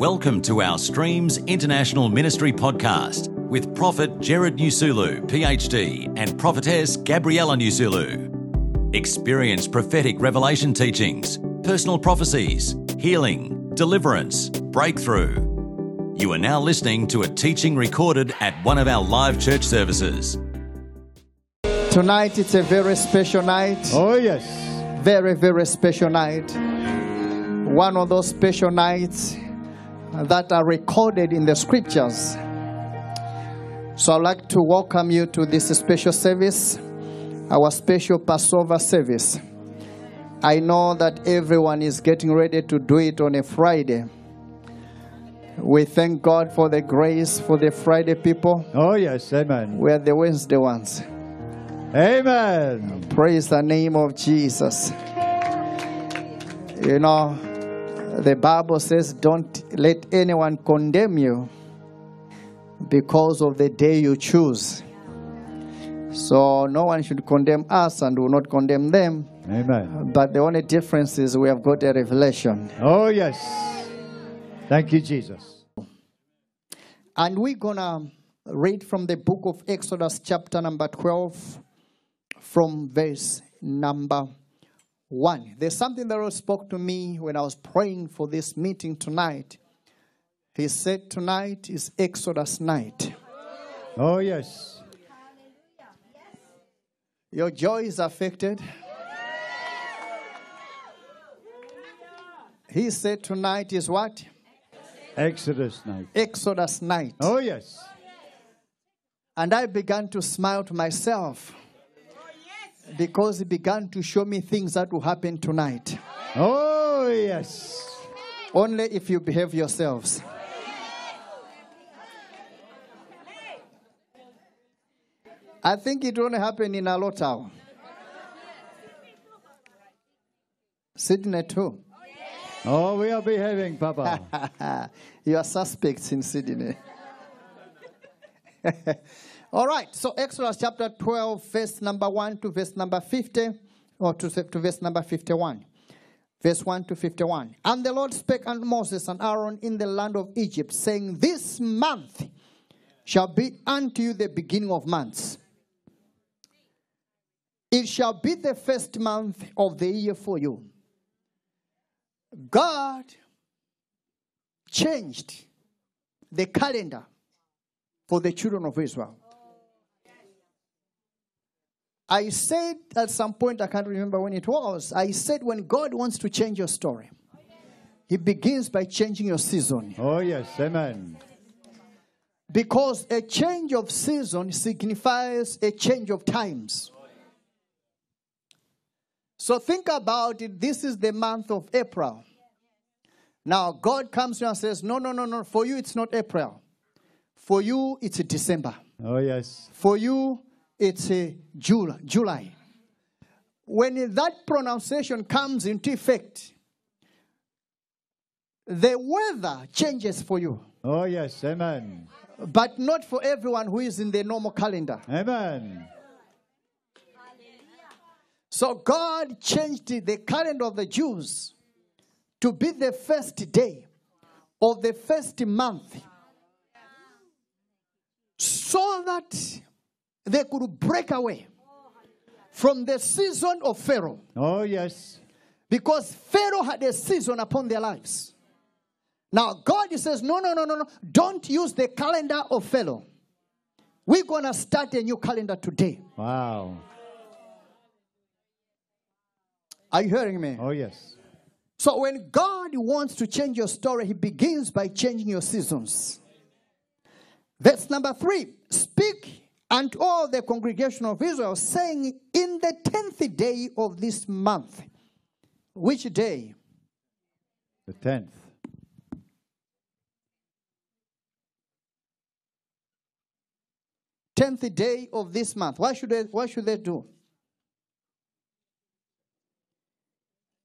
Welcome to our Streams International Ministry podcast with Prophet Gerald Nyasulu, PhD, and Prophetess Gabriella Nyasulu. Experience prophetic revelation teachings, personal prophecies, healing, deliverance, breakthrough. You are now listening to a teaching recorded at one of our live church services. Tonight it's a very special night. Oh, yes. Very, very special night. One of those special nights that are recorded in the scriptures. So I'd like to welcome you to this special service, our special Passover service. I know that everyone is getting ready to do it on a Friday. We thank God for the grace for the Friday people. Oh, yes. Amen. We are the Wednesday ones. Amen. Praise the name of Jesus. You know, the Bible says, Don't let anyone condemn you because of the day you choose. So, no one should condemn us and will not condemn them. Amen. But the only difference is we have got a revelation. Oh, yes. Thank you, Jesus. And we're going to read from the book of Exodus, chapter number 12, from verse number 1. There's something the Lord spoke to me when I was praying for this meeting tonight. He said, Tonight is Exodus night. Oh, yes. Your joy is affected. He said, Tonight is what? Exodus night. Exodus night. Oh, yes. And I began to smile to myself because he began to show me things that will happen tonight. Oh, yes. Only if you behave yourselves. I think it won't happen in Alotau. Sydney too. Oh, we are behaving, Papa. you are suspects in Sydney. All right, so Exodus chapter 12, verse number 1 to verse number 50, or to, to verse number 51. Verse 1 to 51. And the Lord spake unto Moses and Aaron in the land of Egypt, saying, This month shall be unto you the beginning of months. It shall be the first month of the year for you. God changed the calendar for the children of Israel. I said at some point, I can't remember when it was, I said when God wants to change your story, He begins by changing your season. Oh, yes. Amen. Because a change of season signifies a change of times. So think about it. This is the month of April. Now, God comes to you and says, No, no, no, no. For you, it's not April. For you, it's December. Oh, yes. For you, it's uh, a July. July. When that pronunciation comes into effect, the weather changes for you, Oh, yes. Amen. but not for everyone who is in the normal calendar. Amen. So God changed the calendar of the Jews to be the first day of the first month so that they could break away from the season of Pharaoh. Oh, yes. Because Pharaoh had a season upon their lives. Now, God says, no, no, no, no, no. Don't use the calendar of Pharaoh. We're going to start a new calendar today. Wow. Are you hearing me? Oh, yes. So, when God wants to change your story, He begins by changing your seasons. Verse number three Speak unto all the congregation of Israel, saying, In the tenth day of this month. Which day? The 10th. Tenth day of this month. What should they, what should they do?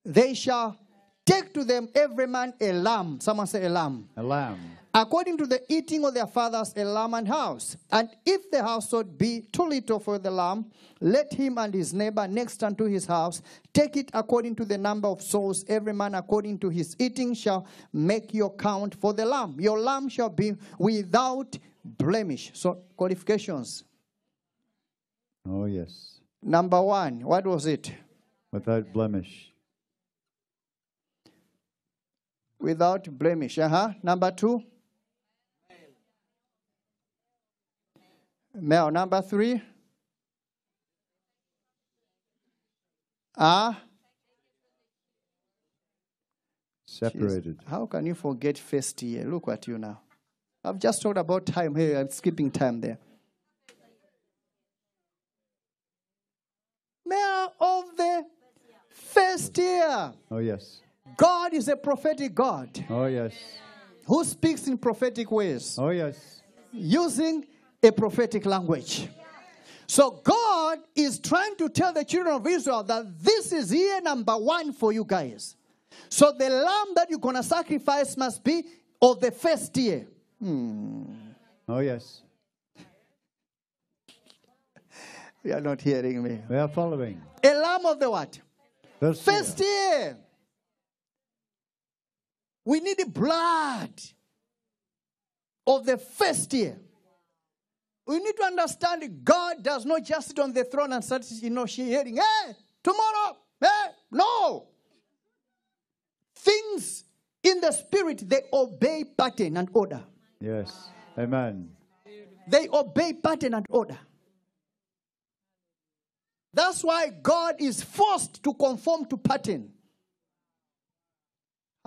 They shall Take to them every man a lamb. Someone say a lamb. A lamb. According to the eating of their fathers, a lamb and house. And if the household be too little for the lamb, let him and his neighbor next unto his house take it according to the number of souls. Every man according to his eating shall make your count for the lamb. Your lamb shall be without blemish. So, qualifications. Oh, yes. Number one, what was it? Without blemish. Without blemish. Uh huh. Number two, male. Number three, ah. Separated. How can you forget first year? Look at you now. I've just talked about time here. I'm skipping time there. Male of the first year. Oh, yes. God is a prophetic God Oh, yes. who speaks in prophetic ways Oh, yes. using a prophetic language. So God is trying to tell the children of Israel that this is year number one for you guys. So the lamb that you're going to sacrifice must be of the first year. Hmm. Oh, yes. You are not hearing me. We are following. A lamb of the what? First, First year. year. We need the blood of the first year. We need to understand God does not just sit on the throne and start, you know, hearing, hey, tomorrow, hey, no. Things in the spirit, they obey pattern and order. Yes. Amen. They obey pattern and order. That's why God is forced to conform to pattern.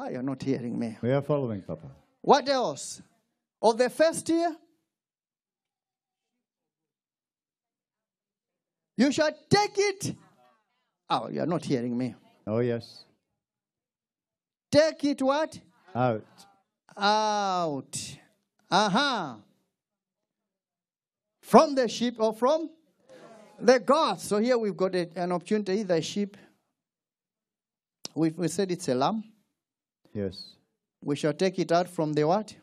Ah, you're not hearing me. We are following, Papa. What else? Of the first year, you shall take it. Oh, you're not hearing me. Oh, yes. Take it what? Out. Out. Uh huh. From the sheep or from the gods. So here we've got a- an opportunity the sheep. We, we said it's a lamb. Yes. We shall take it out from the what?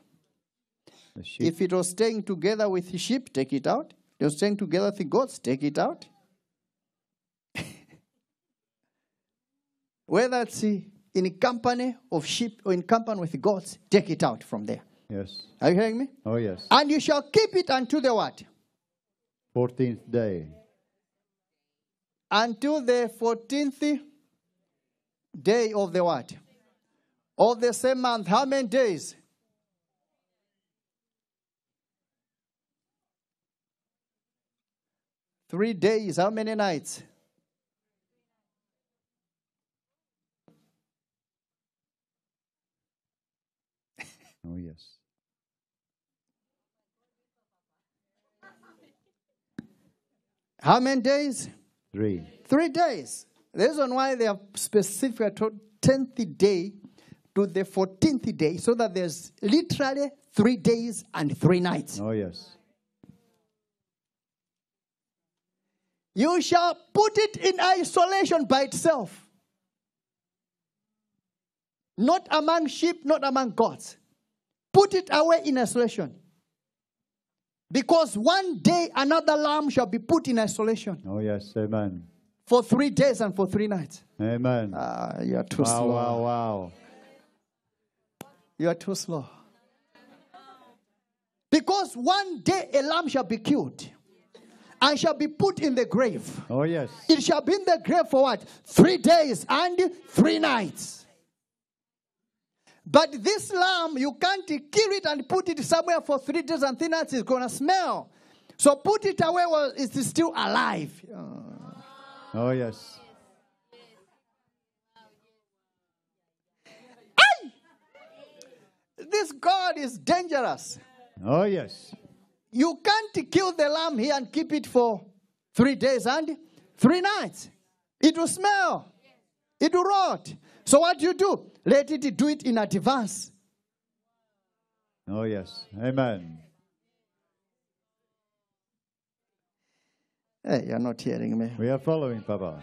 The sheep. If it was staying together with the sheep, take it out. If It was staying together with the goats, take it out. Whether it's in company of sheep or in company with goats, take it out from there. yes. Are you hearing me? Oh, yes. And you shall keep it until the what? 14th day. Until the 14th day of the what? Of the same month. How many days? Three days. How many nights? Oh, yes. How many days? Three. Three days. The reason why they are specific to 10th day to the 14th day, so that there's literally three days and three nights. Oh, yes. You shall put it in isolation by itself. Not among sheep, not among goats. Put it away in isolation. Because one day another lamb shall be put in isolation Oh, yes. Amen. for three days and for three nights. Amen. Ah, you are too wow, slow. wow, wow. You are too slow. Because one day a lamb shall be killed and shall be put in the grave. Oh, yes. It shall be in the grave for what? Three days and three nights. But this lamb, you can't kill it and put it somewhere for three days and three nights. It's going to smell. So put it away while it's still alive. Oh, yes. This God is dangerous. Oh, yes. You can't kill the lamb here and keep it for three days and three nights. It will smell. It will rot. So what do you do? Let it do it in advance. Oh, yes. Amen. Hey, you're not hearing me. We are following, Papa.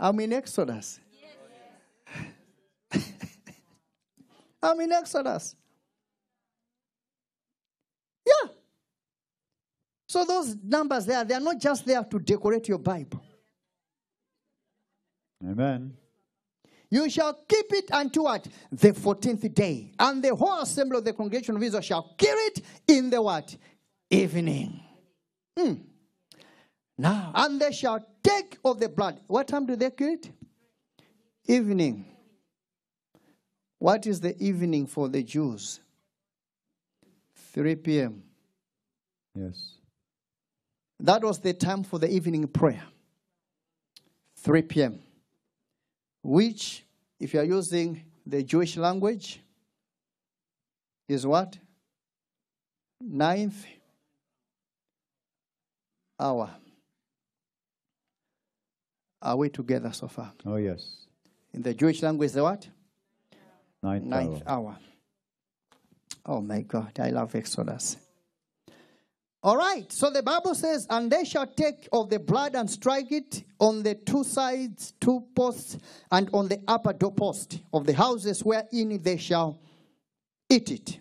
I'm in Exodus. I'm in Exodus. Yeah. So those numbers there, they are not just there to decorate your Bible. Amen. You shall keep it unto what? The 14th day. And the whole assembly of the congregation of Israel shall kill it in the what? Evening. Hmm. Now, and they shall take of the blood. What time do they kill it? Evening. What is the evening for the Jews? 3 p.m. Yes. That was the time for the evening prayer. 3 p.m. Which, if you are using the Jewish language, is what? Ninth hour. Are we together so far? Oh, yes. In the Jewish language, the what? Ninth, Ninth hour. hour. Oh my God, I love Exodus. All right, so the Bible says, and they shall take of the blood and strike it on the two sides, two posts, and on the upper doorpost of the houses wherein they shall eat it.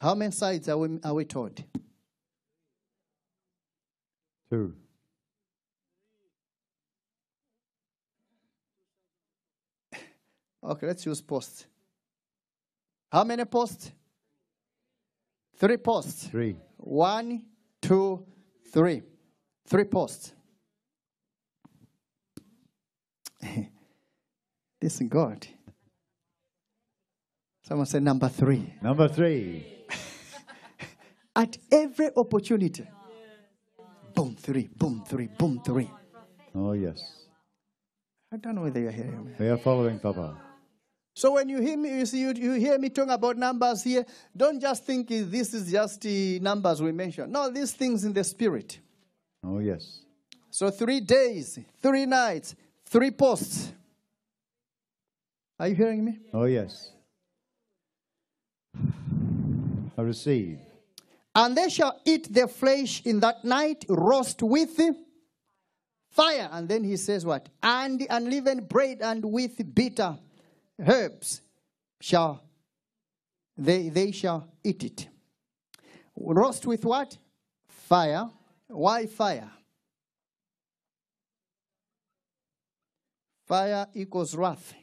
How many sides are we, are we told? Two. Okay, let's use posts. How many posts? Three posts. Three. One, two, three. Three posts. this is God. Someone said number three. Number three. At every opportunity. Boom, three, boom, three, boom, three. Oh, yes. I don't know whether you're hearing me. We are following Papa. So when you hear me, you see, you, you hear me talking about numbers here. Don't just think this is just the numbers we mentioned. No, these things in the spirit. Oh, yes. So three days, three nights, three posts. Are you hearing me? Oh, yes. I receive. And they shall eat their flesh in that night, roast with fire. And then he says what? And unleavened bread and with bitter herbs shall they they shall eat it. Roast with what? Fire. Why fire? Fire equals wrath.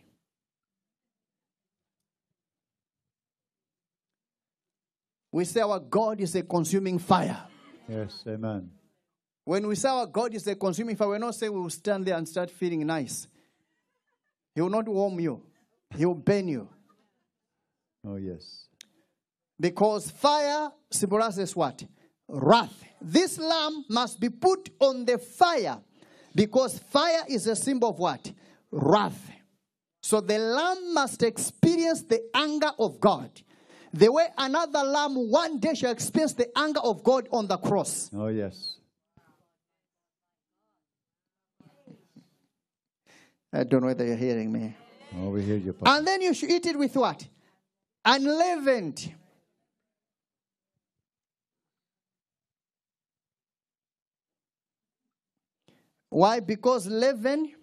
We say our God is a consuming fire. Yes, amen. When we say our God is a consuming fire, we're not saying we will stand there and start feeling nice. He will not warm you, He will burn you. Oh, yes. Because fire symbolizes what? Wrath. This lamb must be put on the fire because fire is a symbol of what? Wrath. So the lamb must experience the anger of God. The way another lamb one day shall experience the anger of God on the cross. Oh, yes. I don't know whether you're hearing me. And then you should eat it with what? Unleavened. Why? Because leaven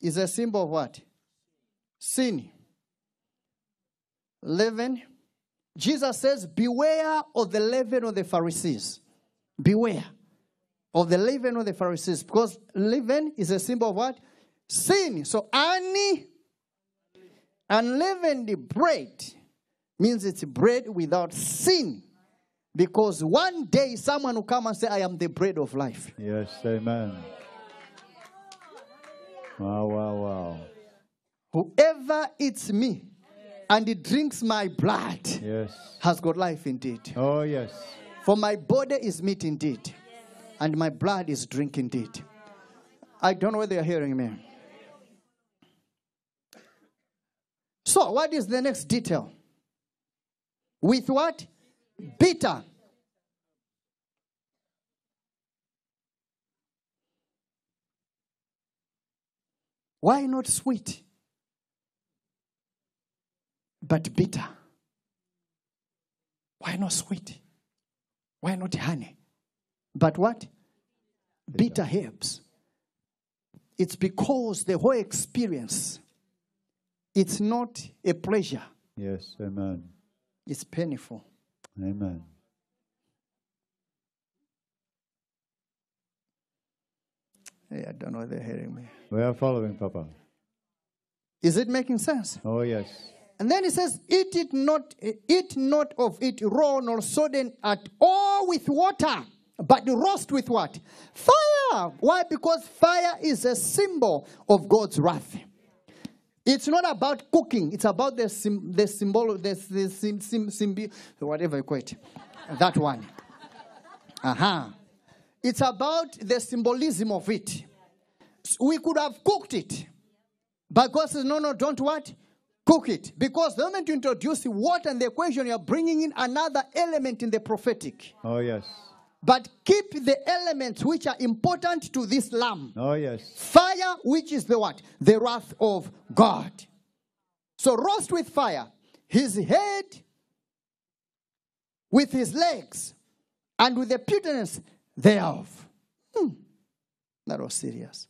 is a symbol of what? Sin. Leaven. Jesus says, Beware of the leaven of the Pharisees. Beware of the leaven of the Pharisees. Because leaven is a symbol of what? Sin. So, any unleavened bread means it's bread without sin. Because one day someone will come and say, I am the bread of life. Yes, amen. Wow, wow, wow. Whoever eats me and he drinks my blood Yes. has got life indeed. Oh, yes. For my body is meat indeed, and my blood is drink indeed. I don't know whether you're hearing me. So, what is the next detail? With what? Bitter. Why not sweet? But bitter. Why not sweet? Why not honey? But what? Bitter herbs. It's because the whole experience it's not a pleasure, Yes. Amen. it's painful. Amen. Hey, I don't know if they're hearing me. We are following, Papa. Is it making sense? Oh, yes. And then he says, Eat it not, eat not of it raw nor sodden at all with water, but roast with what? Fire. Why? Because fire is a symbol of God's wrath. It's not about cooking, it's about the, sim, the symbol, the, the sim, sim, symbi- whatever you call it. That one. Uh-huh. It's about the symbolism of it. We could have cooked it. But God says, no, no, don't what? Cook it. Because the moment you introduce water and the equation, you're bringing in another element in the prophetic. Oh, yes. But keep the elements which are important to this lamb. Oh, yes. Fire, which is the what? The wrath of God. So roast with fire his head with his legs and with the purtenance thereof. Hmm. That was serious.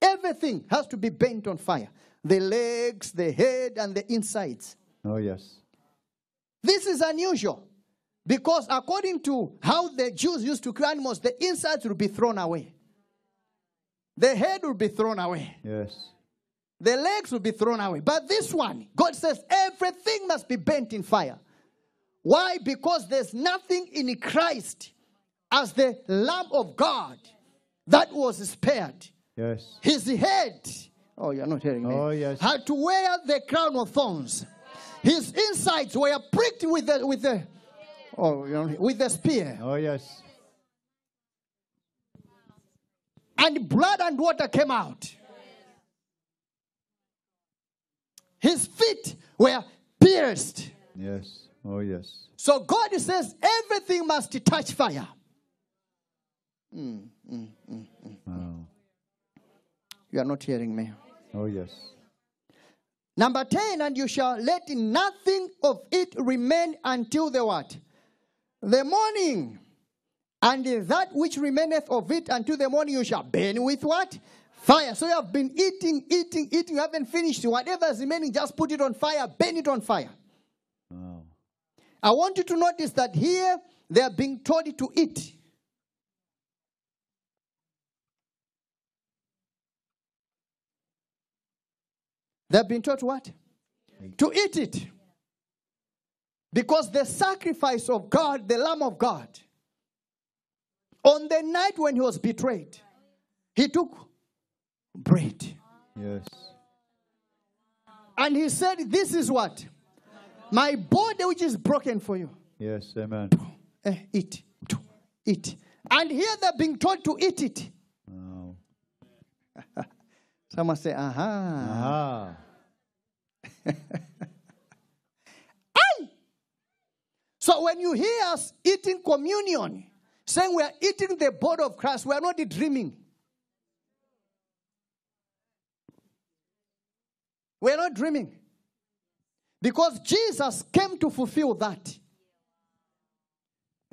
Everything has to be burnt on fire the legs, the head, and the insides. Oh, yes. This is unusual because, according to how the Jews used to kill animals, the insides would be thrown away, the head would be thrown away, Yes. the legs would be thrown away. But this one, God says everything must be burnt in fire. Why? Because there's nothing in Christ as the Lamb of God that was spared. Yes. His head, oh, you're not hearing me, Oh, yes. had to wear the crown of thorns. His insides were pricked with the, with the, oh, you know, with the spear. Oh, yes. And blood and water came out. His feet were pierced. Yes. Oh, yes. So God says everything must touch fire. Mm, mm, mm, wow. You are not hearing me. Oh, yes. Number 10, and you shall let nothing of it remain until the what? The morning. And that which remaineth of it until the morning you shall burn with what? Fire. So you have been eating, eating, eating. You haven't finished. Whatever is remaining, just put it on fire, burn it on fire. Wow. I want you to notice that here they are being told to eat. They've been taught what? To eat it. Because the sacrifice of God, the Lamb of God, on the night when he was betrayed, he took bread. Yes. And he said, This is what? My body which is broken for you. Yes. Amen. Eh, eat. Eat. And here they're being told to eat it. Wow. Someone say, aha. Ah. So when you hear us eating communion, saying we are eating the body of Christ, we are not dreaming. We are not dreaming. Because Jesus came to fulfill that.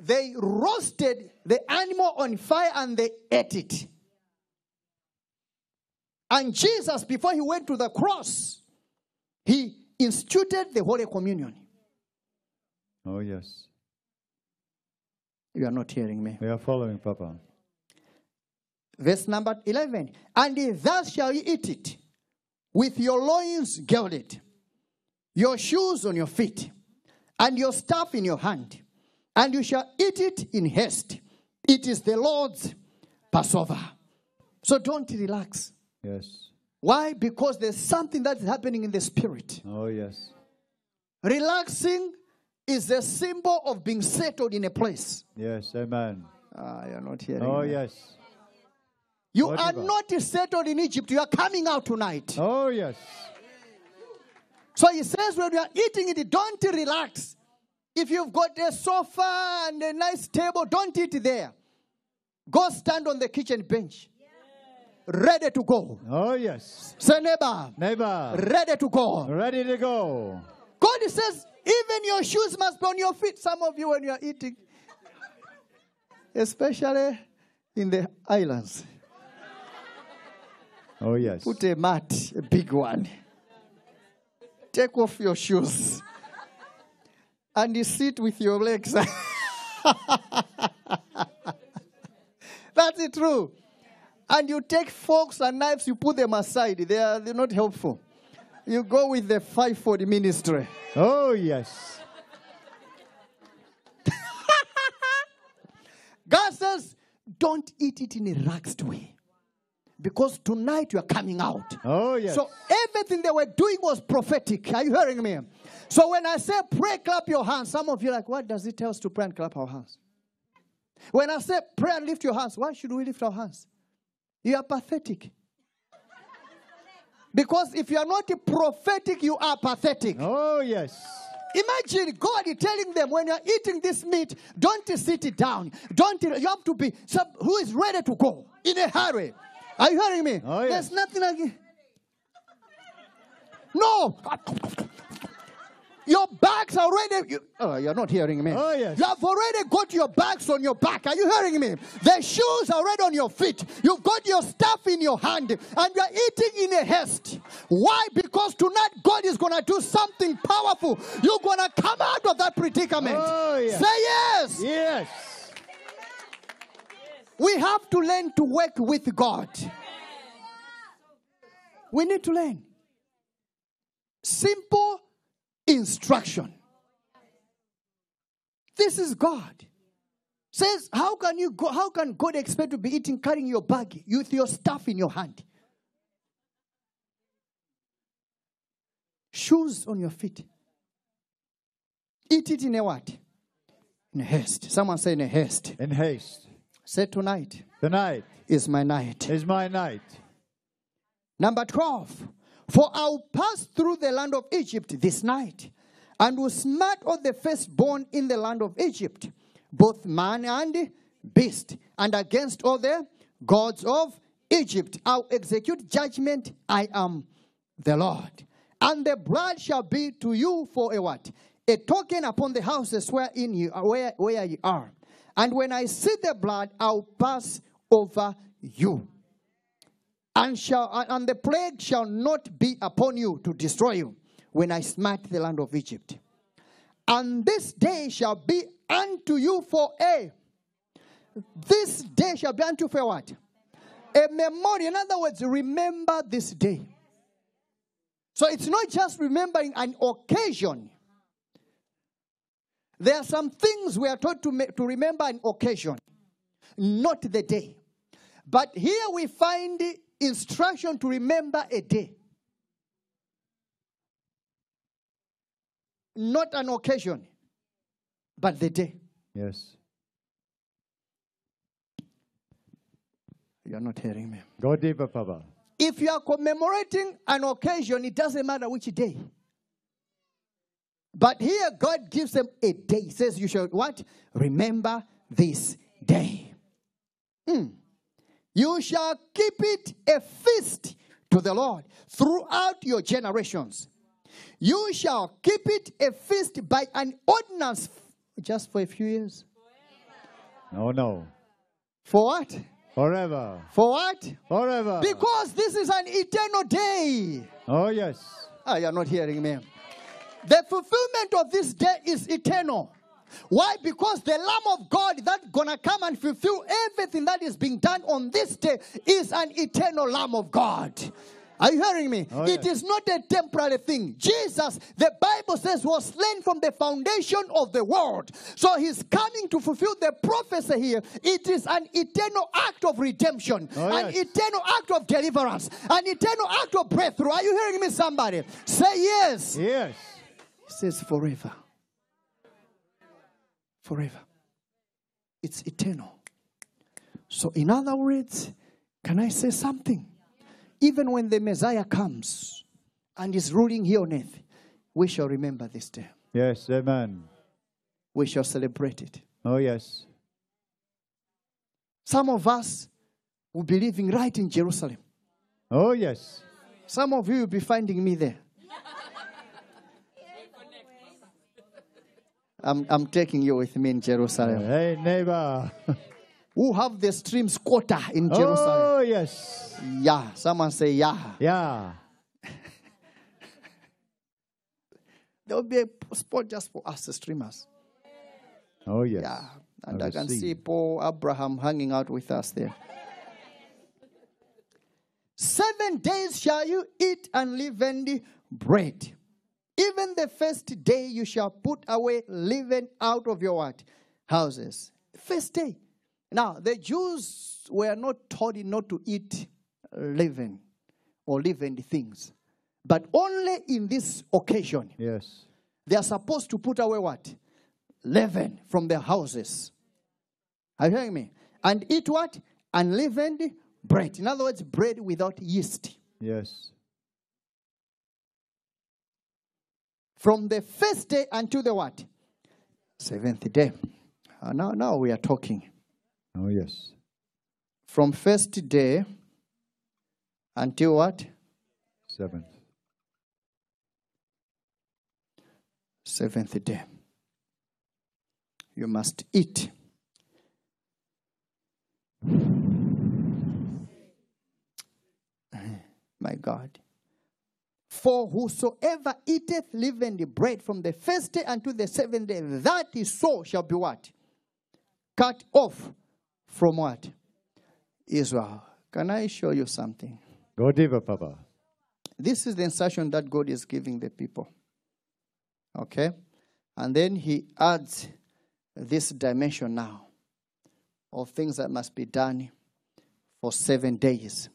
They roasted the animal on fire and they ate it. And Jesus, before he went to the cross, he instituted the Holy Communion. Oh, yes. You are not hearing me. We are following, Papa. Verse number 11. And thus shall you eat it, with your loins girded, your shoes on your feet, and your staff in your hand. And you shall eat it in haste. It is the Lord's Passover. So don't relax. Yes. Why? Because there's something that's happening in the spirit. Oh, yes. Relaxing is a symbol of being settled in a place. Yes. Amen. Ah, you're not hearing. Oh, me. yes. You are not settled in Egypt. You are coming out tonight. Oh, yes. So he says, when you are eating it, don't relax. If you've got a sofa and a nice table, don't eat there. Go stand on the kitchen bench. Ready to go. Oh, yes. Say, neighbor, Neighbor. ready to go. Ready to go. God says, even your shoes must be on your feet. Some of you, when you are eating, especially in the islands, Oh, yes. put a mat, a big one. take off your shoes and you sit with your legs. That's it, true. And you take forks and knives, you put them aside. They are they're not helpful. You go with the fivefold ministry. Oh, yes. God says, don't eat it in a relaxed way. Because tonight you are coming out. Oh, yes. So everything they were doing was prophetic. Are you hearing me? So when I say pray, clap your hands, some of you are like, what does it tell us to pray and clap our hands? When I say pray and lift your hands, why should we lift our hands? You are pathetic. Because if you are not prophetic, you are pathetic. oh, yes. Imagine God telling them when you're eating this meat, don't sit it down. Don't you have to be some, who is ready to go in a hurry. Are you hearing me? Oh, yes. There's nothing like No. Your bags are already. You, oh, you're not hearing me. Oh, yes. You have already got your bags on your back. Are you hearing me? The shoes are already on your feet. You've got your stuff in your hand, and you're eating in a haste. Why? Because tonight God is going to do something powerful. You're going to come out of that predicament. Oh, yes. Say yes. Yes. We have to learn to work with God. We need to learn. Simple instruction. This is God. Says, how can you go? How can God expect to be eating, carrying your bag with your stuff in your hand? Shoes on your feet. Eat it in a what? In a haste. Someone say in a haste. In haste. Say tonight Tonight is my night. is my night. Number 12. For I'll pass through the land of Egypt this night, and will smite all the firstborn in the land of Egypt, both man and beast, and against all the gods of Egypt. I'll execute judgment. I am the Lord. And the blood shall be to you for a what? A token upon the houses wherein you where, where you are. And when I see the blood, I'll pass over you and shall and the plague shall not be upon you to destroy you when I smite the land of Egypt. And this day shall be unto you for a this day shall be unto you for what? A memorial. In other words, remember this day. So it's not just remembering an occasion. There are some things we are taught to, to remember an occasion, not the day. But here we find instruction to remember a day, not an occasion, but the day. Yes. You are not hearing me. Go deeper, Papa. If you are commemorating an occasion, it doesn't matter which day. But here, God gives them a day. He says, You shall what? Remember this day. Hmm. You shall keep it a feast to the Lord throughout your generations. You shall keep it a feast by an ordinance just for a few years. No, no. For what? Forever. For what? Forever. Because this is an eternal day. Oh, yes. Ah, you're not hearing me. The fulfillment of this day is eternal. Why? Because the Lamb of God that's gonna come and fulfill everything that is being done on this day is an eternal Lamb of God. Are you hearing me? Oh, It yes. is not a temporary thing. Jesus, the Bible says, was slain from the foundation of the world. So he's coming to fulfill the prophecy here. It is an eternal act of redemption, Oh, an yes. eternal act of deliverance, an eternal act of breakthrough. Are you hearing me, somebody? Say yes. Yes. It says forever. Forever. It's eternal. So, in other words, can I say something? Even when the Messiah comes and is ruling here on earth, we shall remember this day. Yes. Amen. We shall celebrate it. Oh, yes. Some of us will be living right in Jerusalem. Oh, yes. Some of you will be finding me there. I'm, I'm taking you with me in Jerusalem. Hey, neighbor. Who have the streams quarter in Jerusalem? Oh, yes. Yeah. Someone say yeah. Yeah. there will be a spot just for us, the streamers. Oh, yes. Yeah. And I I, can see receive. Paul Abraham hanging out with us there. Seven days shall you eat and live unleavened bread. Even the first day you shall put away leaven out of your what? Houses. First day. Now, the Jews were not told not to eat leaven or leavened things. But only in this occasion, Yes. they are supposed to put away what? Leaven from their houses. Are you hearing me? And eat what? Unleavened bread. In other words, bread without yeast. Yes. From the first day until the what? Seventh day. Uh, now, now we are talking. Oh, yes. From first day until what? Seventh. Seventh day. You must eat. My God. For whosoever eateth leavened bread from the first day unto the seventh day, that is so shall be what? Cut off from what? Israel. Can I show you something? Go deeper, Papa. This is the instruction that God is giving the people. Okay? And then he adds this dimension now of things that must be done for seven days.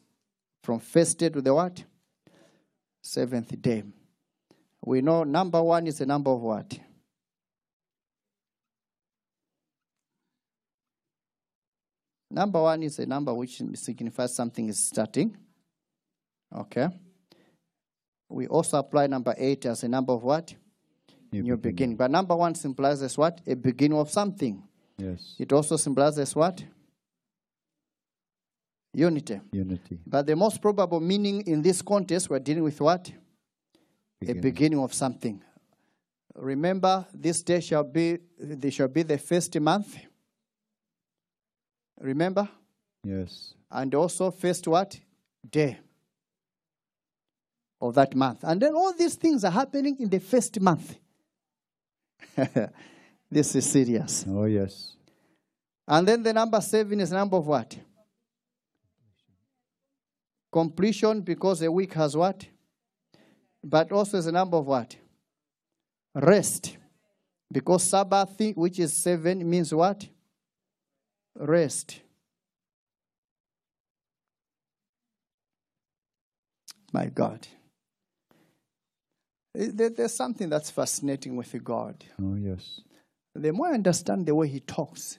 From first day to the what? Seventh day. We know number one is the number of what? Number one is a number which signifies something is starting. Okay. We also apply number eight as a number of what? New New beginning. But number one symbolizes what? A beginning of something. Yes. It also symbolizes what? Unity. Unity. But the most probable meaning in this context, we're dealing with what? A Beginning. beginning of something. Remember, this day shall be, this shall be the first month. Remember? Yes. and also first what day of that month and then all these things are happening in the first month this is serious Oh, yes. and then the number seven is number of what completion because a week has what? But also is a number of what? Rest. Because sabbath which is seven means what? Rest. My god. Eh, there- there's something that's fascinating with god. Oh, yes. the more I understand the way he talks,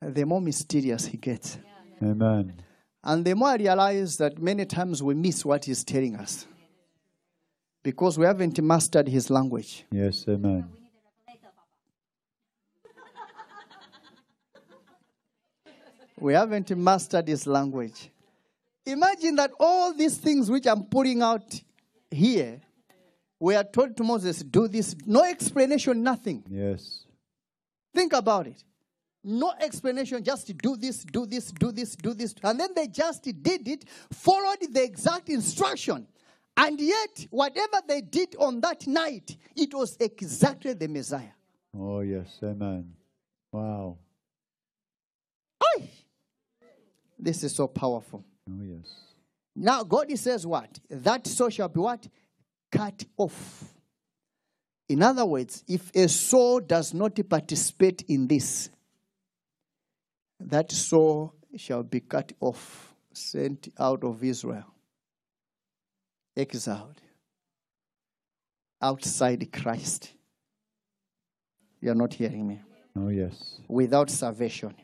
the more mysterious he gets. Amen. And the more I realize that many times we miss what he's telling us because we haven't mastered his language. Yes, amen. We haven't mastered his language. Imagine that all these things which I'm putting out here, we are told to Moses, do this, no explanation, nothing. Yes. Think about it. No explanation, just do this, do this, do this, do this. And then they just did it, followed the exact instruction. And yet, whatever they did on that night, it was exactly the Messiah. Oh, yes, amen. Wow. Aye. This is so powerful. Oh, yes. Now, God says what? That soul shall be what? Cut off. In other words, if a soul does not participate in this, that soul shall be cut off, sent out of Israel, exiled, outside Christ. You're not hearing me. Oh, yes. Without salvation.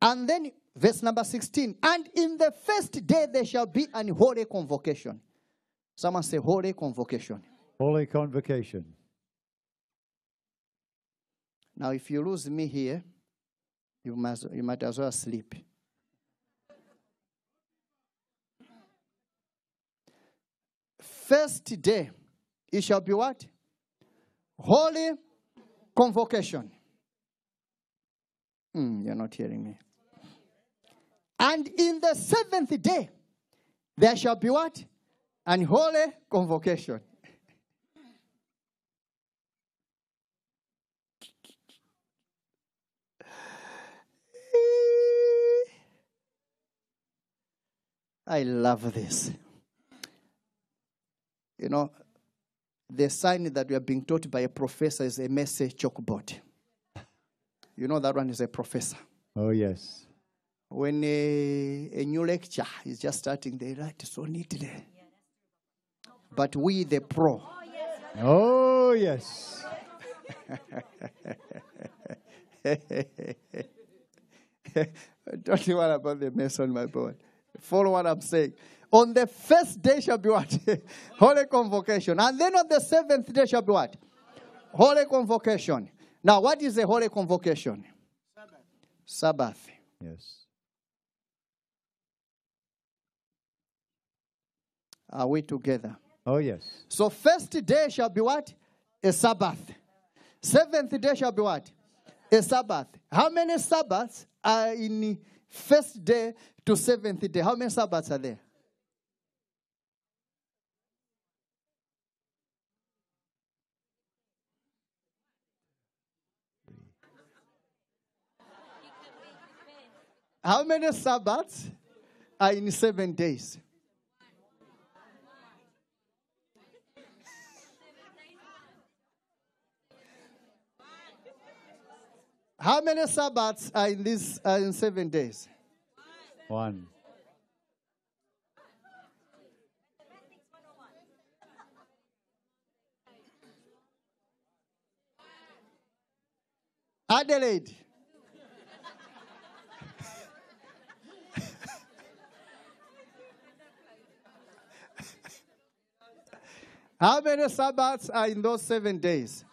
And then, verse number 16, and in the first day there shall be an holy convocation. Someone say, holy convocation. Holy convocation. Now, if you lose me here, you, must, you might as well sleep. First day, it shall be what? Holy convocation. Hmm, you're not hearing me. And in the seventh day, there shall be what? An holy convocation. I love this. You know, the sign that we are being taught by a professor is a message chalkboard. You know that one is a professor. Oh, yes. When a, a new lecture is just starting, they write so neatly. But we, the pro, Oh, yes. don't you worry about the mess on my board. Follow what I'm saying. On the first day shall be what? Holy convocation. And then on the seventh day shall be what? Holy convocation. Now, what is a holy convocation? Sabbath. Sabbath. Yes. Are we together? Oh, yes. So first day shall be what? A Sabbath. Seventh day shall be what? A Sabbath. How many Sabbaths are in first day to seventh day? How many Sabbaths are there? How many Sabbaths are in seven days? How many Sabbaths are in this are in seven days? One. Adelaide. How many Sabbaths are in those seven days?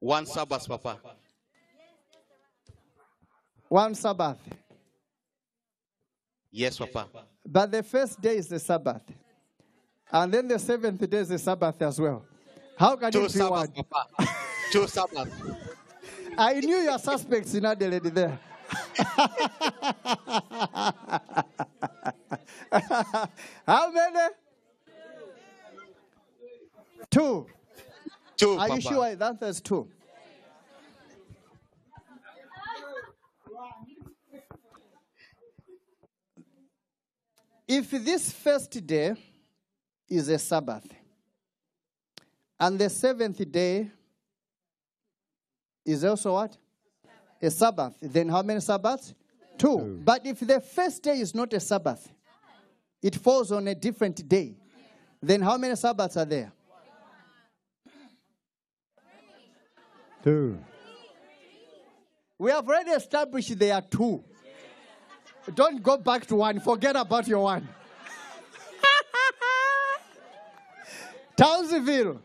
One Sabbath, Papa. One Sabbath. Yes, Papa. But the first day is the Sabbath. And then the seventh day is the Sabbath as well. How can Two it be one? Sabbath, Papa. Two Sabbath. I knew your suspects in Adelaide there. How many? Two. Two, Are Papa. you sure the answer is two? If this first day is a Sabbath, and the seventh day is also what? A Sabbath. Then how many Sabbaths? Two. But if the first day is not a Sabbath, it falls on a different day, then how many Sabbaths are there? Two. We have already established there are two. Don't go back to one. Forget about your one. Townsville.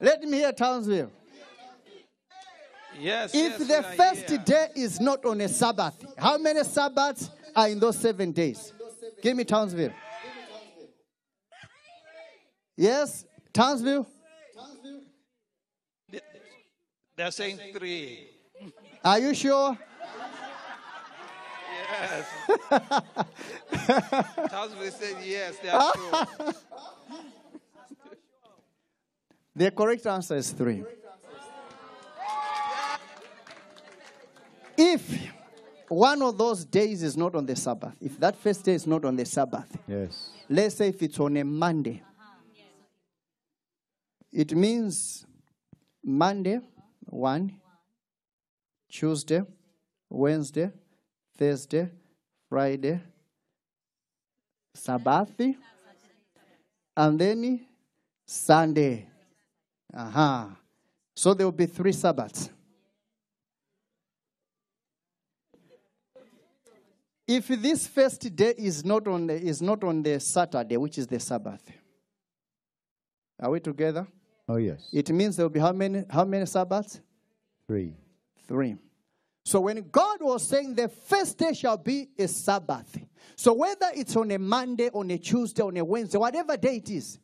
Let me hear Townsville. Yes. If yes, the first here. day is not on a Sabbath, how many Sabbaths are in those seven days? Give me Townsville. Yes, Townsville. They're saying three. Are you sure? Yes. Townsville said yes, they are ah. true. The correct answer is three. If one of those days is not on the Sabbath, if that first day is not on the Sabbath, Yes. let's say if it's on a Monday, it means Monday, one, Tuesday, Wednesday, Thursday, Friday, Sabbath, and then Sunday. Aha. So there will be three Sabbaths. If this first day is not on the, is not on the Saturday, which is the Sabbath, are we together? Oh, yes. It means there will be how many how many Sabbaths? Three. Three. So when God was saying the first day shall be a Sabbath, so whether it's on a Monday, on a Tuesday, on a Wednesday, whatever day it is,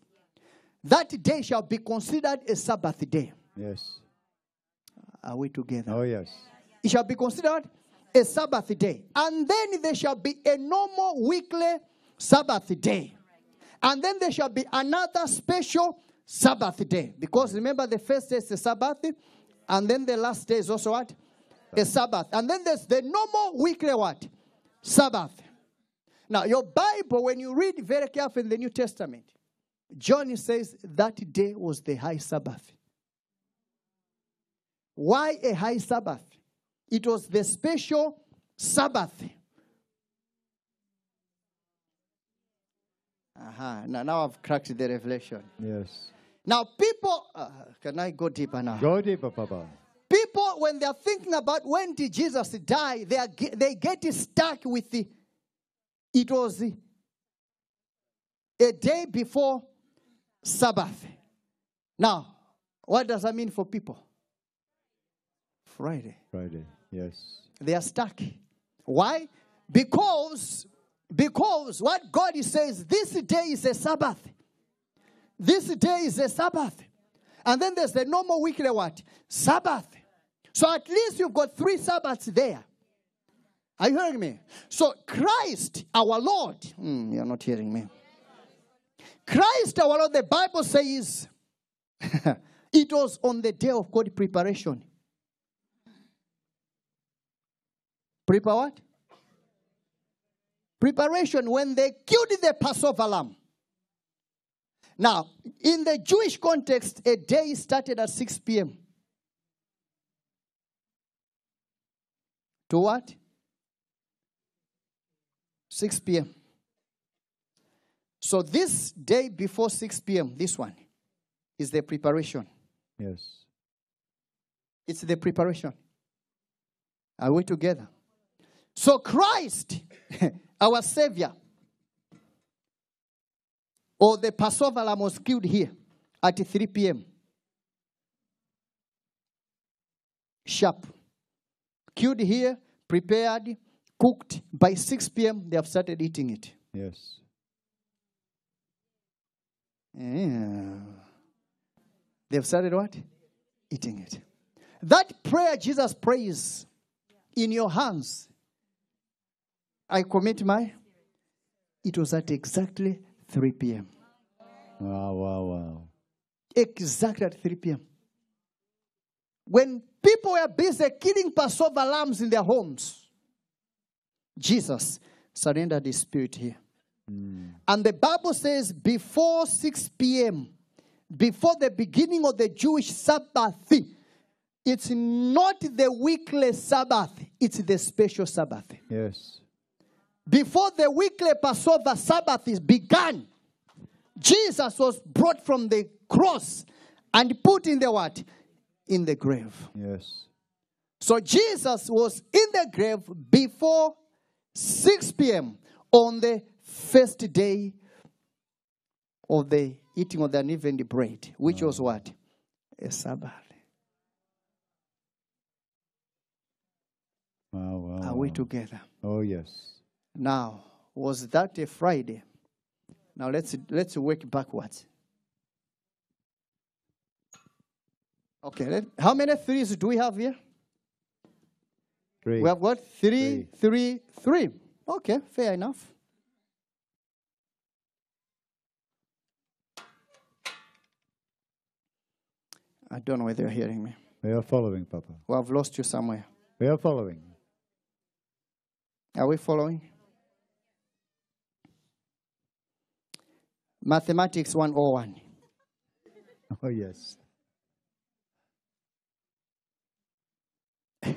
that day shall be considered a Sabbath day. Yes. Are we together? Oh, yes. It shall be considered a Sabbath day. And then there shall be a normal weekly Sabbath day. And then there shall be another special Sabbath day. Because remember, the first day is the Sabbath, and then the last day is also what? A Sabbath. And then there's the normal weekly what? Sabbath. Now, your Bible, when you read very carefully in the New Testament, John says that day was the high Sabbath. Why a high Sabbath? It was the special Sabbath. Aha, now, now I've cracked the revelation. Yes. Now, people, uh, can I go deeper now? Go deeper, Papa. People, when they're thinking about when did Jesus die, they, are, they get stuck with the, it was the- a day before Sabbath. Now, what does that mean for people? Friday. Friday. Yes. They are stuck. Why? Because, because what God says, this day is a Sabbath. This day is a Sabbath. And then there's the normal weekly what? Sabbath. So at least you've got three Sabbaths there. Are you hearing me? So Christ, our Lord, Hmm, you're not hearing me. Christ, our Lord, the Bible says it was on the day of God preparation. Prepare what? Preparation when they killed the Passover lamb. Now, in the Jewish context, a day started at 6 p.m. To what? 6 p.m. So, this day before 6 p.m., this one, is the preparation. Yes. It's the preparation. Are we together? So Christ, our Savior, or the Passover lamb was killed here at 3 p.m. Sharp. Killed here, prepared, cooked. By 6 p.m., they have started eating it. Yes. Yeah. They've started what? Eating it. That prayer Jesus prays in your hands. I commit my. It was at exactly 3 p.m. Wow, wow, wow. Exactly at 3 p.m. When people were busy killing Passover lambs in their homes, Jesus surrendered his spirit here. Hmm. And the Bible says before 6 p.m., before the beginning of the Jewish Sabbath, it's not the weekly Sabbath, it's the special Sabbath. Yes. Before the weekly Passover Sabbath is begun, Jesus was brought from the cross and put in the what? In the grave. Yes. So Jesus was in the grave before 6 p.m. on the first day of the eating of the unleavened bread, which was mm. what? A Sabbath. Wow, wow. Are we wow. together? Oh, yes. Now, was that a Friday? Now let's let's work backwards. Okay, let, how many threes do we have here? Three. We have got three, three, three. Okay, fair enough. I don't know whether you're hearing me. we are following, Papa. Well, I've lost you somewhere. We are following. Are we following? Mathematics 101. Oh, yes.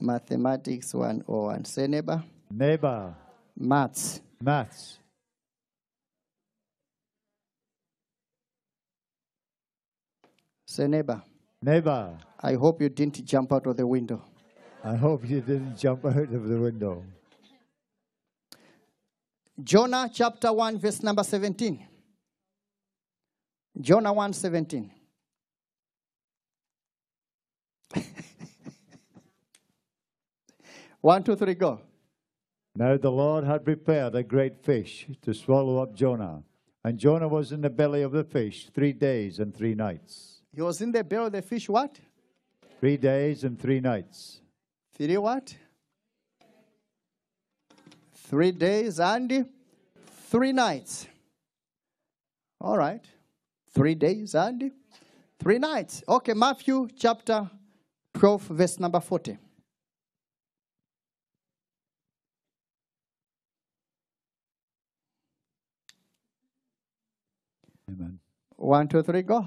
Mathematics 101. Say neighbor. Neighbor. Maths. Maths. Say neighbor. Neighbor. I hope you didn't jump out of the window. I hope you didn't jump out of the window. Jonah chapter 1, verse number 17. Jonah 1 17. One, two, three, go. Now the Lord had prepared a great fish to swallow up Jonah. And Jonah was in the belly of the fish three days and three nights. He was in the belly of the fish, what? Three days and three nights. Three what? Three days and three nights. All right. Three days and three nights. Okay, Matthew chapter 12, verse number 40. Amen. One, two, three, go.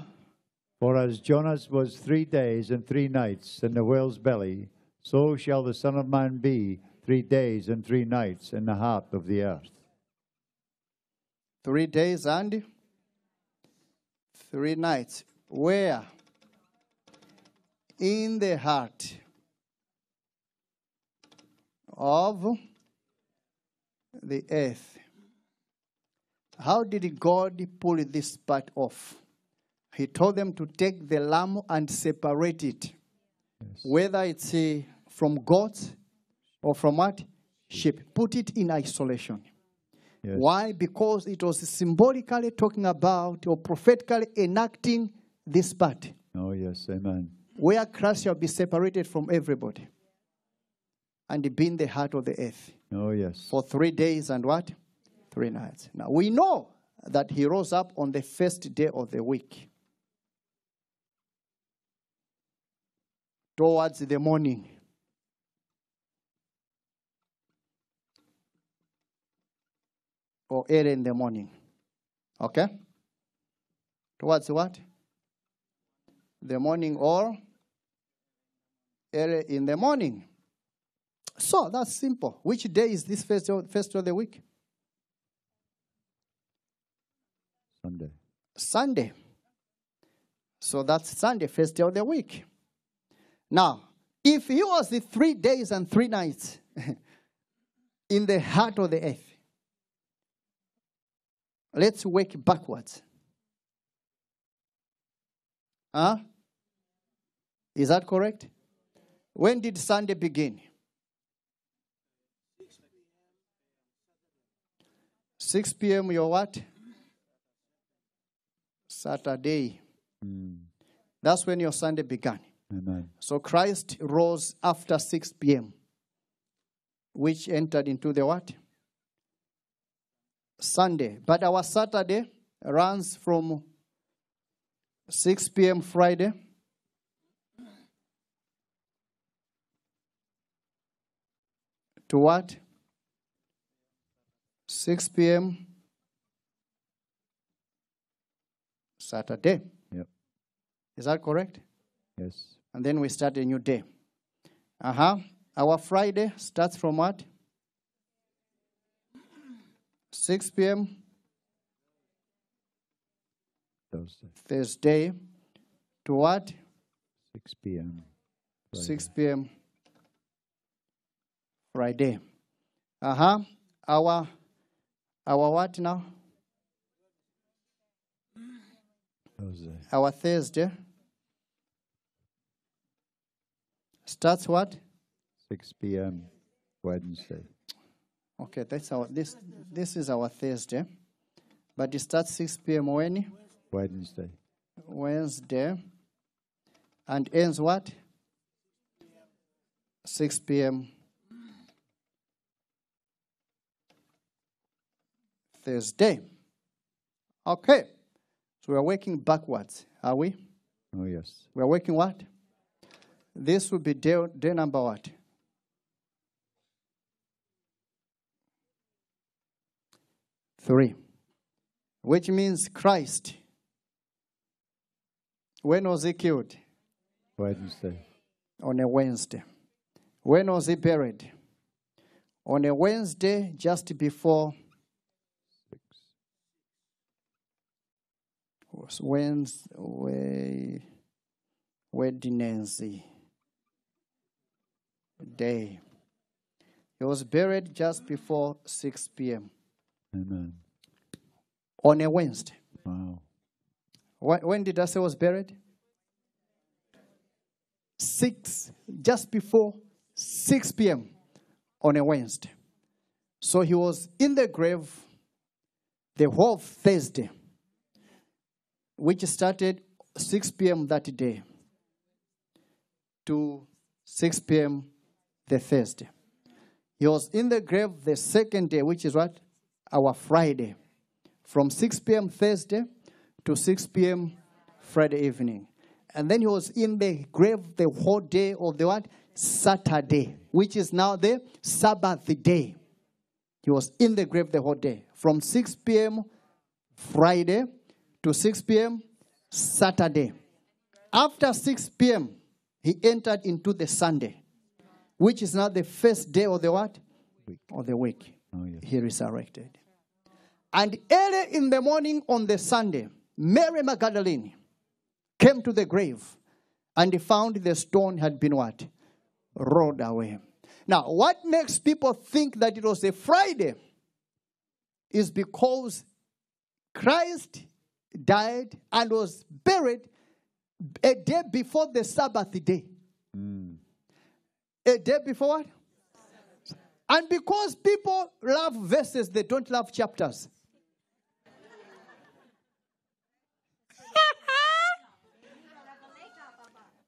For as Jonas was three days and three nights in the whale's belly, so shall the Son of Man be three days and three nights in the heart of the earth. Three days and three nights. Where? In the heart of the earth. How did God pull this part off? He told them to take the lamb and separate it, whether it's uh, from goats or from what? Sheep. Put it in isolation. Yes. Why? Because it was symbolically talking about or prophetically enacting this part Oh, yes. Amen. where Christ shall be separated from everybody and be in the heart of the earth Oh, yes. for three days and what? Three nights. Now we know that he rose up on the first day of the week. Towards the morning. Or early in the morning. Okay? Towards what? The morning or early in the morning. So that's simple. Which day is this first first of the week? Sunday. Sunday. So that's Sunday, first day of the week. Now, if he was the three days and three nights in the heart of the earth, let's work backwards. Huh? Is that correct? When did Sunday begin? 6 p.m. Your what? Saturday. Mm. That's when your Sunday began. Amen. So Christ rose after 6 p.m., which entered into the what? Sunday. But our Saturday runs from 6 p.m. Friday to what? 6 p.m. Saturday. Yep. Is that correct? Yes. And then we start a new day. Uh huh. Our Friday starts from what? 6 p.m. Thursday. Thursday to what? 6 p.m. Friday. 6 p.m. Friday. Uh huh. Our our what now? Thursday. Our Thursday starts what? 6 p.m. Wednesday. Okay, that's our this this is our Thursday, but it starts 6 p.m. when? Wednesday. Wednesday, and ends what? 6 p.m. Thursday. Okay, so we are working backwards, are we? Oh, yes. We are working what? This will be day, day number what? Three. Which means Christ. When was he killed? Wednesday. On a Wednesday. When was he buried? On a Wednesday, just before 6. was Wednesday, Wednesday day. He was buried just before 6 p.m. Amen. on a Wednesday. Wow. When, did I say was buried? Six, just before 6 p.m. on a Wednesday. So he was in the grave the whole Thursday, which started 6 p.m. that day to 6 p.m. the Thursday. He was in the grave the second day, which is what? Our Friday. From 6 p.m. Thursday to 6 p.m. Friday evening. And then he was in the grave the whole day of the what? Saturday, which is now the Sabbath day. He was in the grave the whole day. From 6 p.m. Friday to 6 p.m. Saturday. After 6 p.m., he entered into the Sunday, which is now the first day of the what? Of the week. Oh, yes. He resurrected. And early in the morning on the Sunday, Mary Magdalene came to the grave and found the stone had been what? Rolled away. Now, what makes people think that it was a Friday is because Christ died and was buried a day before the Sabbath day. A day before what? And because people love verses, they don't love chapters.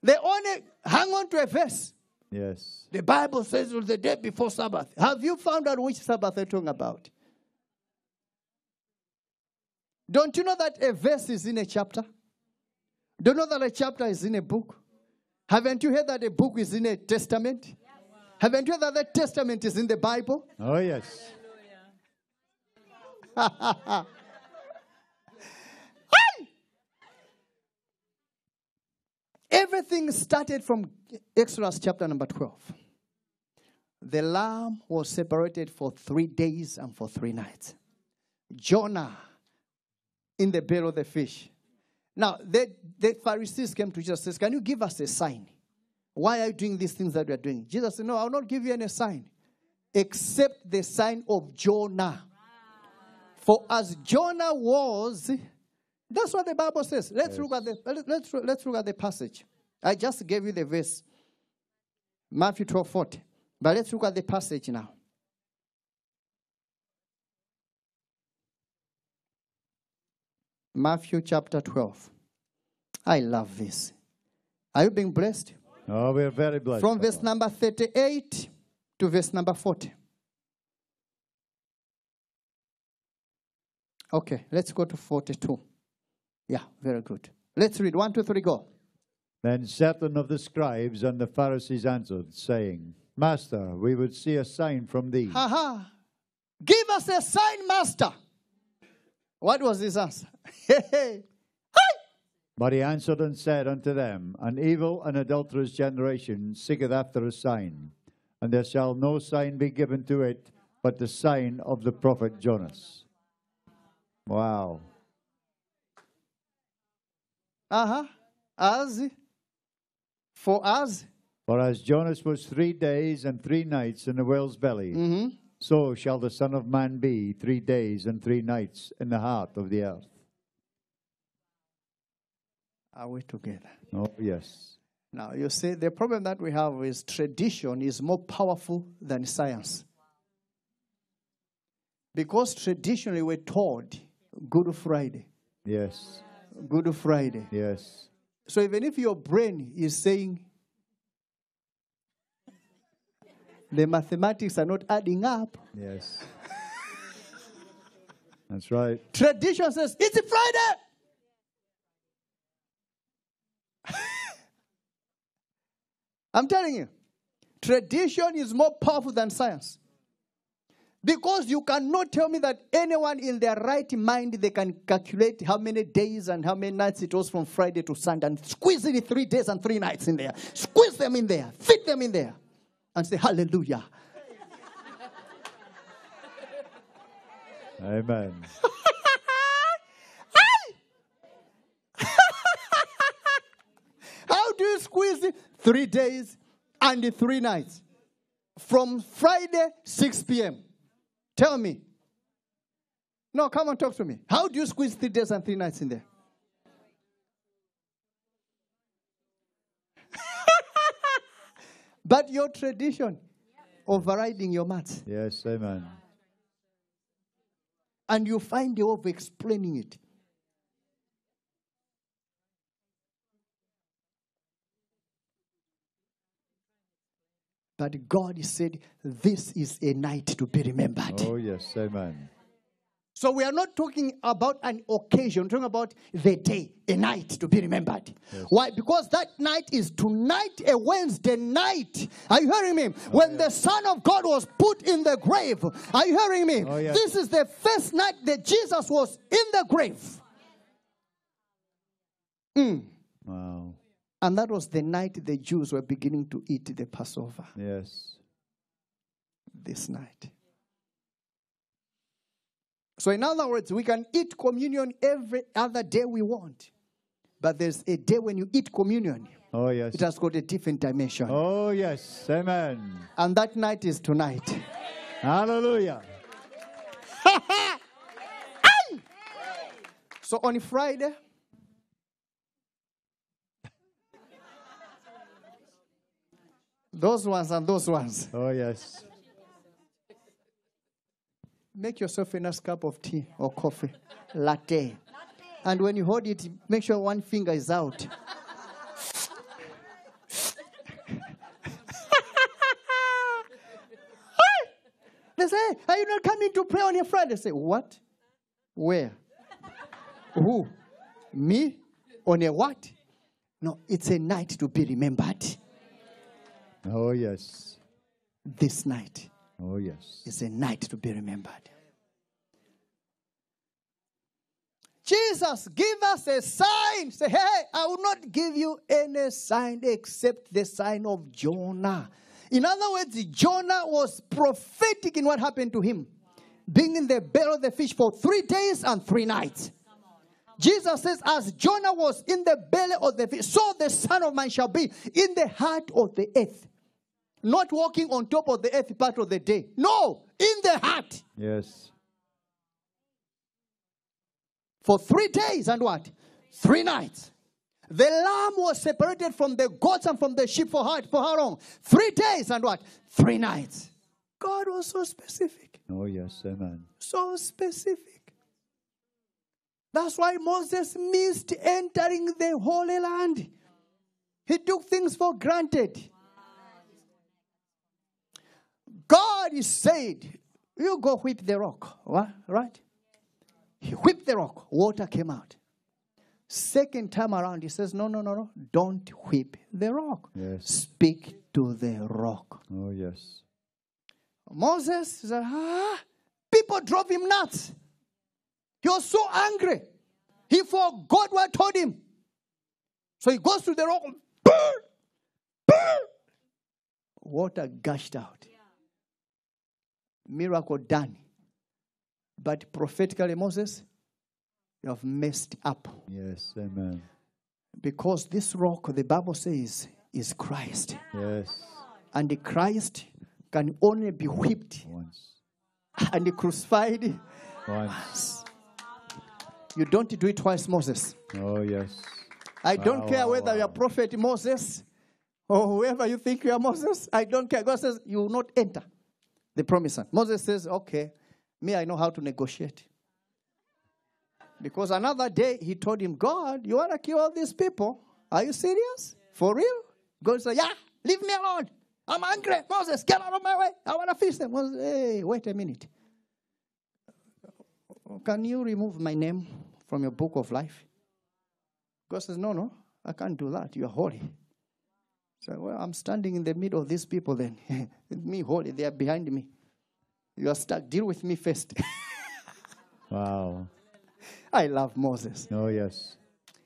They only hang on to a verse. Yes. The Bible says it was the day before Sabbath. Have you found out which Sabbath they're talking about? Don't you know that a verse is in a chapter? Don't you know that a chapter is in a book? Haven't you heard that a book is in a testament? Haven't you heard that the testament is in the Bible? Oh, yes. Everything started from Exodus chapter number 12. The lamb was separated for three days and for three nights. Jonah in the belly of the fish. Now, the, the Pharisees came to Jesus and says, Can you give us a sign? Why are you doing these things that we are doing? Jesus said, No, I will not give you any sign except the sign of Jonah. For as Jonah was, that's what the Bible says. Let's look at the let- let's let's look at the passage. I just gave you the verse. Matthew 12, 40. But let's look at the passage now. Matthew chapter 12. I love this. Are you being blessed? Oh, we're very blessed. From verse number 38 to verse number 40. Okay, let's go to 42. Yeah, very good. Let's read. One, two, three, go. Then certain of the scribes and the Pharisees answered, saying, Master, we would see a sign from thee. Ha ha. Give us a sign, Master. What was his answer? Hey, But he answered and said unto them, An evil and adulterous generation seeketh after a sign, and there shall no sign be given to it but the sign of the prophet Jonas. Wow. Uh huh. As for us, For as Jonas was three days and three nights in the whale's belly, mm-hmm. so shall the Son of Man be three days and three nights in the heart of the earth. are we together? Oh, yes. Now, you see, the problem that we have is tradition is more powerful than science. Because traditionally we're taught Good Friday, Yes. Good Friday. Yes. So even if your brain is saying the mathematics are not adding up, Yes. That's right. tradition says it's a Friday. I'm telling you, tradition is more powerful than science. Because you cannot tell me that anyone in their right mind they can calculate how many days and how many nights it was from Friday to Sunday and squeeze it in three days and three nights in there. Squeeze them in there, fit them in there, and say hallelujah. Amen. How do you squeeze it? Three days and three nights. From Friday, 6 p.m. Tell me. No, come and talk to me. How do you squeeze three days and three nights in there? but your tradition overriding your maths. Yes, amen. And you find a way of explaining it. But God said, This is a night to be remembered. Oh, yes, amen. So we are not talking about an occasion, we're talking about the day, a night to be remembered. Why? Because that night is tonight, a Wednesday night. Are you hearing me? when the Son of God was put in the grave, are you hearing me? Oh, yes. This is the first night that Jesus was in the grave. Mm. Wow. And that was the night the Jews were beginning to eat the Passover. Yes. This night. So, in other words, we can eat communion every other day we want. But there's a day when you eat communion, Oh, yes. it has got a different dimension. Oh, yes. Amen. And that night is tonight. Hallelujah. So on Friday, those ones and those ones, Oh, yes. make yourself a nice cup of tea or coffee, latte. And when you hold it, make sure one finger is out. they say, Are you not coming to pray on your Friday? I say, What? Where? Who? Me? On a what? No, it's a night to be remembered. Oh, yes. This night Oh, yes. is a night to be remembered. Jesus, give us a sign. Say, hey, I will not give you any sign except the sign of Jonah. In other words, Jonah was prophetic in what happened to him, being in the belly of the fish for three days and three nights. Jesus says, as Jonah was in the belly of the fish, so the Son of Man shall be in the heart of the earth. Not walking on top of the earth part of the day. No, in the heart. Yes. For three days and what? Three nights. The lamb was separated from the goats and from the sheep for how, for how long? Three days and what? Three nights. God was so specific. Oh, yes. Amen. So specific. That's why Moses missed entering the Holy Land. He took things for granted. God is said, You go whip the rock. Right? He whipped the rock, water came out. Second time around, he says, No, no, no, no. Don't whip the rock. Yes. Speak to the rock. Oh, yes. Moses said, ah, people drove him nuts. He was so angry. He forgot what told him. So he goes to the rock, burn, burn. Water gushed out. Miracle done. But prophetically, Moses, you have messed up. Yes. Amen. Because this rock, the Bible says, is Christ. Yes. And the Christ can only be whipped Once. and crucified Once. You don't do it twice, Moses. Oh, yes. I don't Wow, care wow, whether you're prophet Moses or whoever you think you are Moses. I don't care. God says you will not enter the promised land. Moses says, okay, me, I know how to negotiate. Because another day he told him, God, you want to kill all these people? Are you serious? For real? God said, yeah, leave me alone. I'm angry. Moses, get out of my way. I want to feast them. Moses, hey, wait a minute. Can you remove my name from your book of life? God says, No, no, I can't do that. You are holy. So, well, I'm standing in the middle of these people then. me holy, they are behind me. You are stuck. Deal with me first. Wow. I love Moses. Oh, yes.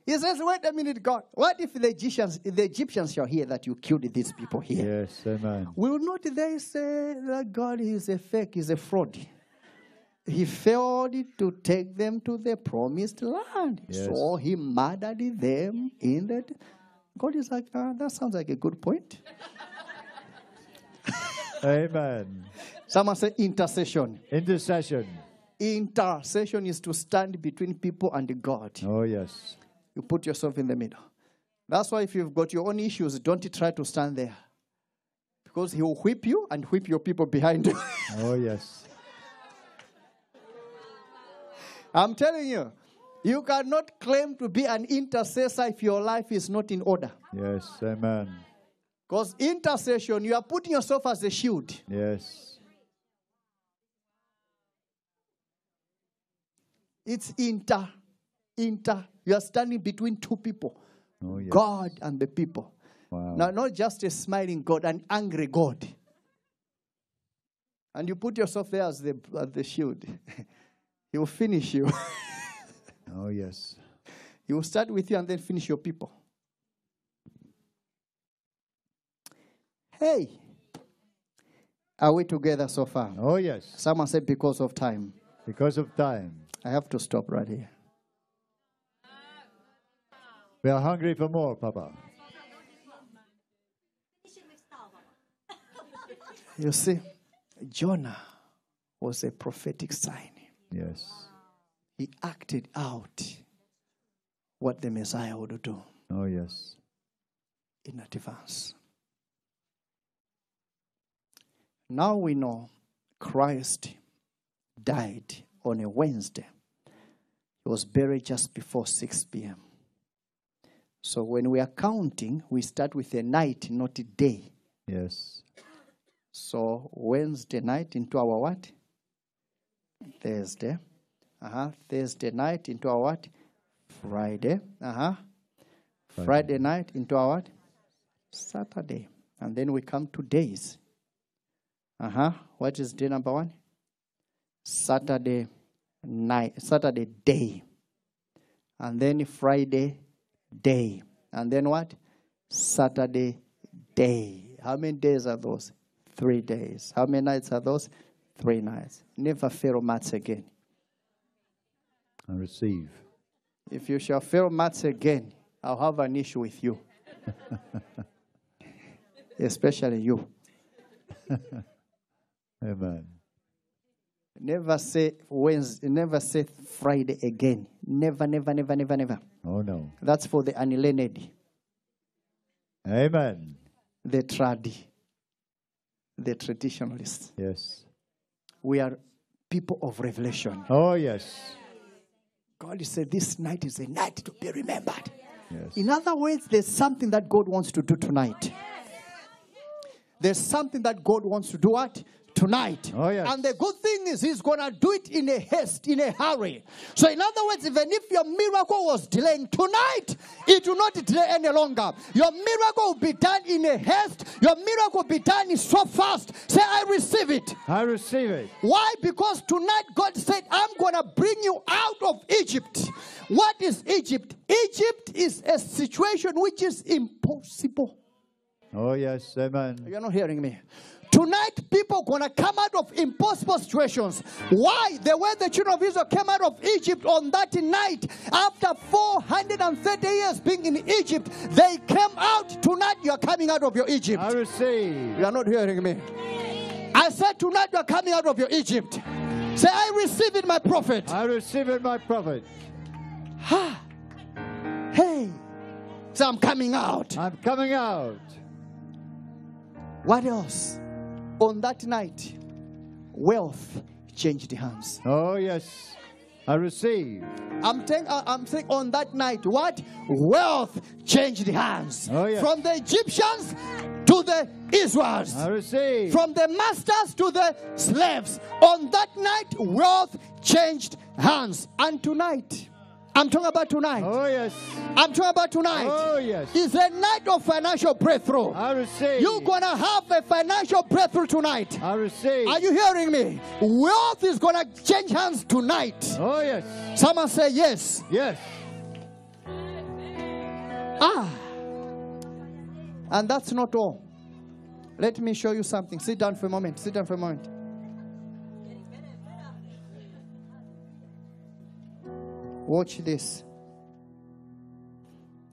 He says, Wait a minute, God. What if the Egyptians, the Egyptians shall hear that you killed these people here? Yes. Amen. Will not they say that God is a fake, is a fraud? He failed to take them to the promised land. Yes. So he murdered them in the. God is like, ah, that sounds like a good point. Amen. Someone say intercession. Intercession. Intercession is to stand between people and God. Oh, yes. You put yourself in the middle. That's why if you've got your own issues, don't try to stand there. Because he will whip you and whip your people behind you. Oh, yes. I'm telling you, you cannot claim to be an intercessor if your life is not in order. Yes. Amen. Because intercession, you are putting yourself as a shield. Yes. It's inter, inter. You are standing between two people, Oh, yes. God and the people. Wow. Now, not just a smiling God, an angry God. And you put yourself there as the, as the shield. he will finish you. Oh, yes. He will start with you and then finish your people. Hey, are we together so far? Oh, yes. Someone said because of time. Because of time. I have to stop right here. We are hungry for more, Papa. You see, Jonah was a prophetic sign. Yes. He acted out what the Messiah would do Oh, yes. in advance. Now we know Christ died on a Wednesday. He was buried just before 6 p.m. So when we are counting, we start with a night, not a day. Yes. So Wednesday night into our what? Thursday. Uh-huh. Thursday night into our what? Friday. Uh-huh. Friday night into our what? Saturday. And then we come to days. Uh-huh. What is day number one? Saturday night. Saturday day. And then Friday day. And then what? Saturday day. How many days are those? Three days. How many nights are those? Three nights. Never fail maths again. And receive. If you shall fail maths again, I'll have an issue with you. Especially you. Amen. Never say Wednesday, never say Friday again. Never, never, never, never, never. Oh, no. That's for the unlearned, Amen. the trad, the traditionalists. Yes. We are people of revelation. Oh, yes. God said this night is a night to be remembered. Yes. In other words, there's something that God wants to do tonight. There's something that God wants to do what? Tonight. Oh, yes. And the good thing is, He's going to do it in a haste, in a hurry. So, in other words, even if your miracle was delaying tonight, it will not delay any longer. Your miracle will be done in a haste. Your miracle will be done so fast. Say, I receive it. I receive it. Why? Because tonight God said, I'm going to bring you out of Egypt. What is Egypt? Egypt is a situation which is impossible. Oh, yes. Amen. You're not hearing me. Tonight, people going to come out of impossible situations. Why? The way the children of Israel came out of Egypt on that night, after 430 years being in Egypt, they came out. Tonight, you are coming out of your Egypt. I receive. You are not hearing me. I said tonight you are coming out of your Egypt. Say, I receive it, my prophet. I receive it, my prophet. Ha. hey. Say, I'm coming out. I'm coming out. What else? On that night, wealth changed hands. Oh, yes. I receive. I'm saying, uh, I'm saying on that night, what? Wealth changed hands. Oh, yes. From the Egyptians to the Israelites. I receive. From the masters to the slaves. On that night, wealth changed hands. And tonight, I'm talking about tonight. Oh, yes. I'm talking about tonight. Oh, yes. It's a night of financial breakthrough. I receive. You're gonna have a financial breakthrough tonight. I receive. Are you hearing me? Wealth is gonna change hands tonight. Oh, yes. Someone say yes. Yes. Ah. And that's not all. Let me show you something. Sit down for a moment. Sit down for a moment. Watch this.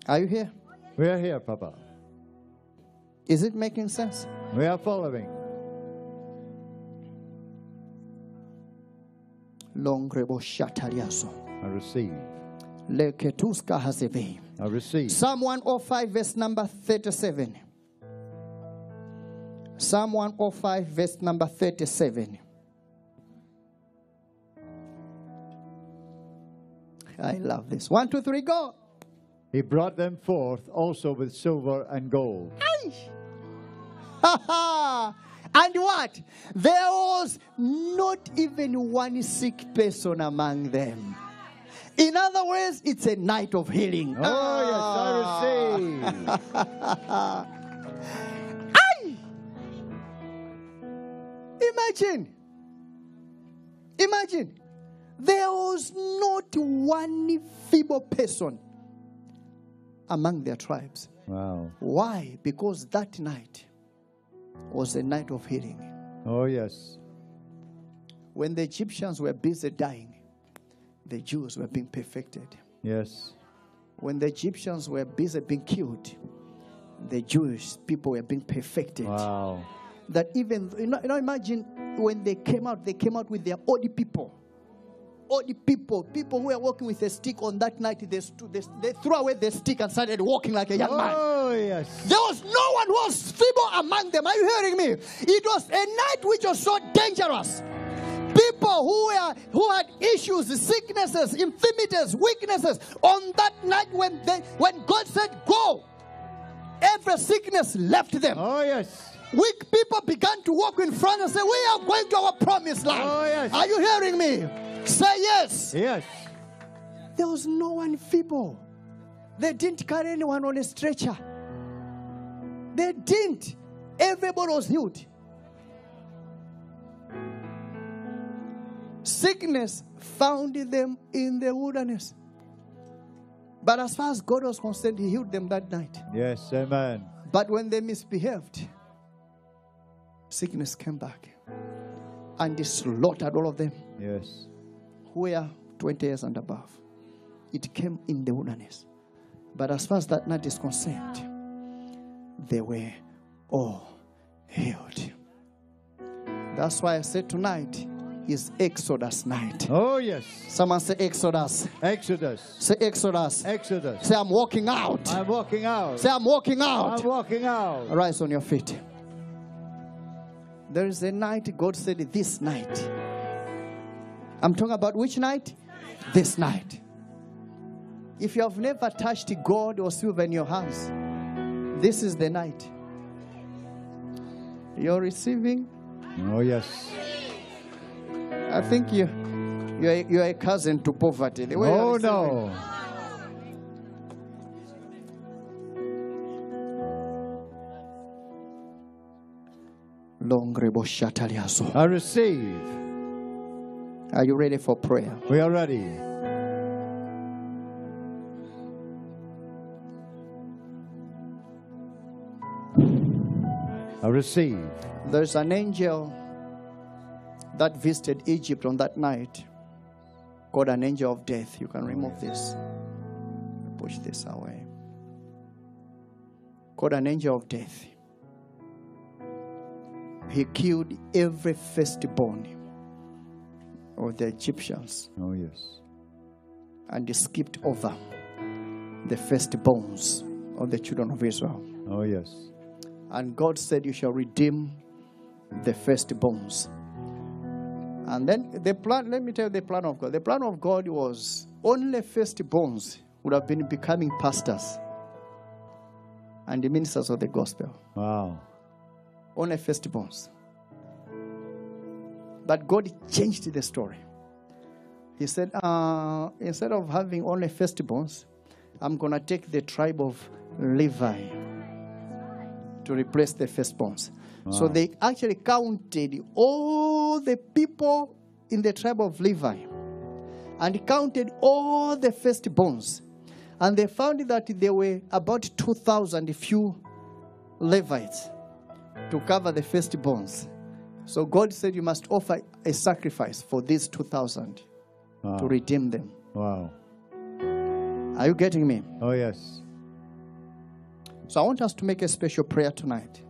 Are you here? We are here, Papa. Is it making sense? We are following. I receive. I receive. Psalm 105, verse number 37. Psalm 105, verse number 37. I love this. One, two, three, go. He brought them forth also with silver and gold. And what? There was not even one sick person among them. In other words, it's a night of healing. Oh, yes, I ah. receive. Aye! Imagine. Imagine. There was not one feeble person among their tribes. Wow. Why? Because that night was a night of healing. Oh, yes. When the Egyptians were busy dying, the Jews were being perfected. Yes. When the Egyptians were busy being killed, the Jewish people were being perfected. Wow. That even, you know, you know, imagine when they came out, they came out with their old people. Old people, people who were walking with a stick on that night, they, stood, they, they threw away the stick and started walking like a young man. Oh, yes. There was no one who was feeble among them. Are you hearing me? It was a night which was so dangerous. People who were who had issues, sicknesses, infirmities, weaknesses. On that night when they when God said go, every sickness left them. Oh, yes. Weak people began to walk in front and say, We are going to our promised land. Oh, yes. Are you hearing me? Say yes. Yes. There was no one feeble. They didn't carry anyone on a stretcher. They didn't. Everybody was healed. Sickness found them in the wilderness. But as far as God was concerned, He healed them that night. Yes. Amen. But when they misbehaved, sickness came back and slaughtered all of them Yes. Who were 20 years and above. It came in the wilderness. But as far as that night is concerned, they were all healed. That's why I said tonight is Exodus night. Oh, yes. Someone say Exodus. Exodus. Say Exodus. Exodus. Say I'm walking out. I'm walking out. Say I'm walking out. I'm walking out. Rise on your feet. There is a night God said, This night. I'm talking about which night? This night. If you have never touched gold or silver in your hands, this is the night. You're receiving. Oh, yes. I think you, you're, you're a cousin to poverty. The Oh, no. I receive. Are you ready for prayer? We are ready. I receive. There's an angel that visited Egypt on that night called an angel of death. You can remove this. Push this away. Called an angel of death. He killed every firstborn of the Egyptians Oh, yes. and he skipped over the firstborns of the children of Israel. Oh, yes. And God said, You shall redeem the firstborns. And then the plan, let me tell you the plan of God. The plan of God was only firstborns would have been becoming pastors and the ministers of the gospel. Wow. Only firstborns. But God changed the story. He said, uh, instead of having only firstborns, I'm going to take the tribe of Levi to replace the firstborns. So they actually counted all the people in the tribe of Levi and counted all the firstborns. And they found that there were about 2,000 few Levites to cover the firstborns. So God said, You must offer a sacrifice for these 2,000 to redeem them. Wow. Are you getting me? Oh, yes. So I want us to make a special prayer tonight.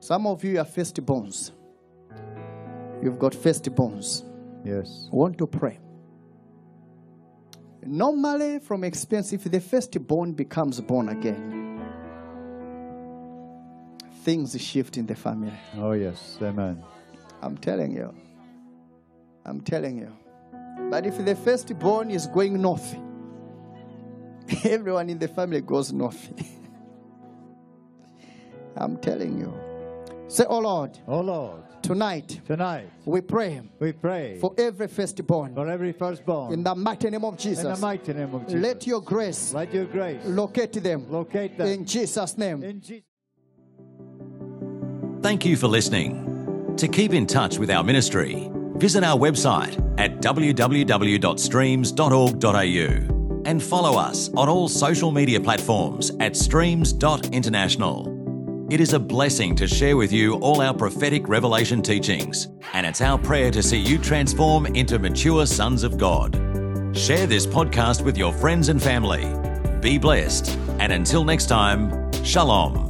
Some of you are firstborns. You've got firstborns. Yes. I want to pray. Normally, from experience, if the firstborn becomes born again, things shift in the family. Oh, yes. Amen. I'm telling you. I'm telling you. But if the firstborn is going north, everyone in the family goes north. I'm telling you. Say, Oh Lord, Oh, Lord. tonight Tonight, we pray we pray for every firstborn for every firstborn. in the mighty name of Jesus. in the mighty name of Jesus. Let your grace Let your grace locate them locate them. in Jesus' name. in Jesus' Thank you for listening. To keep in touch with our ministry, visit our website at www.streams.org.au and follow us on all social media platforms at streams.international. It is a blessing to share with you all our prophetic revelation teachings, and it's our prayer to see you transform into mature sons of God. Share this podcast with your friends and family. Be blessed, and until next time, Shalom.